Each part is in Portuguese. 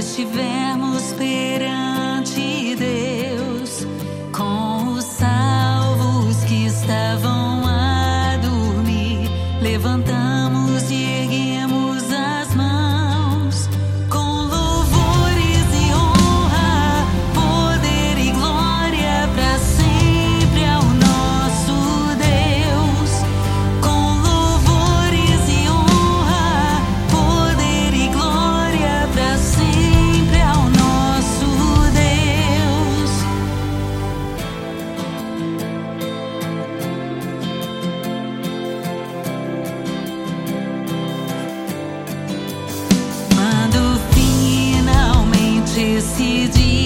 estivermos perante Deus com os salvos que estavam a dormir, levantando.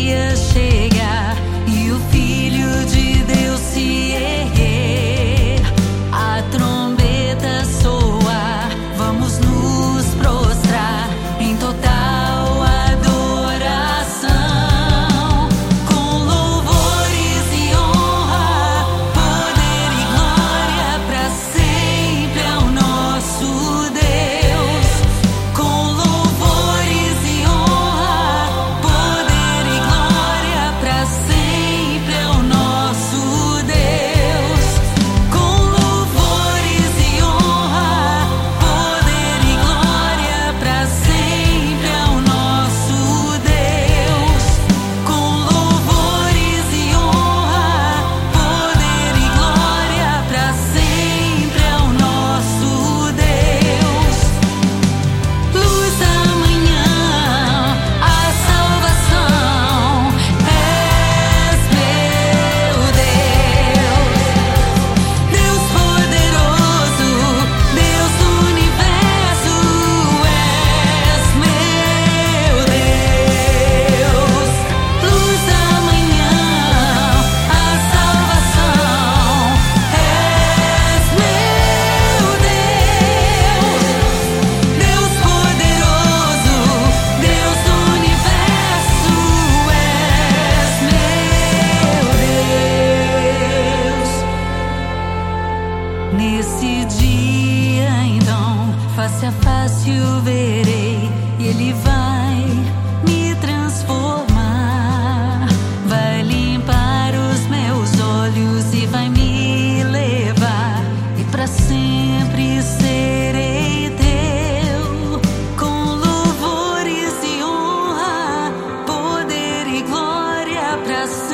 years she just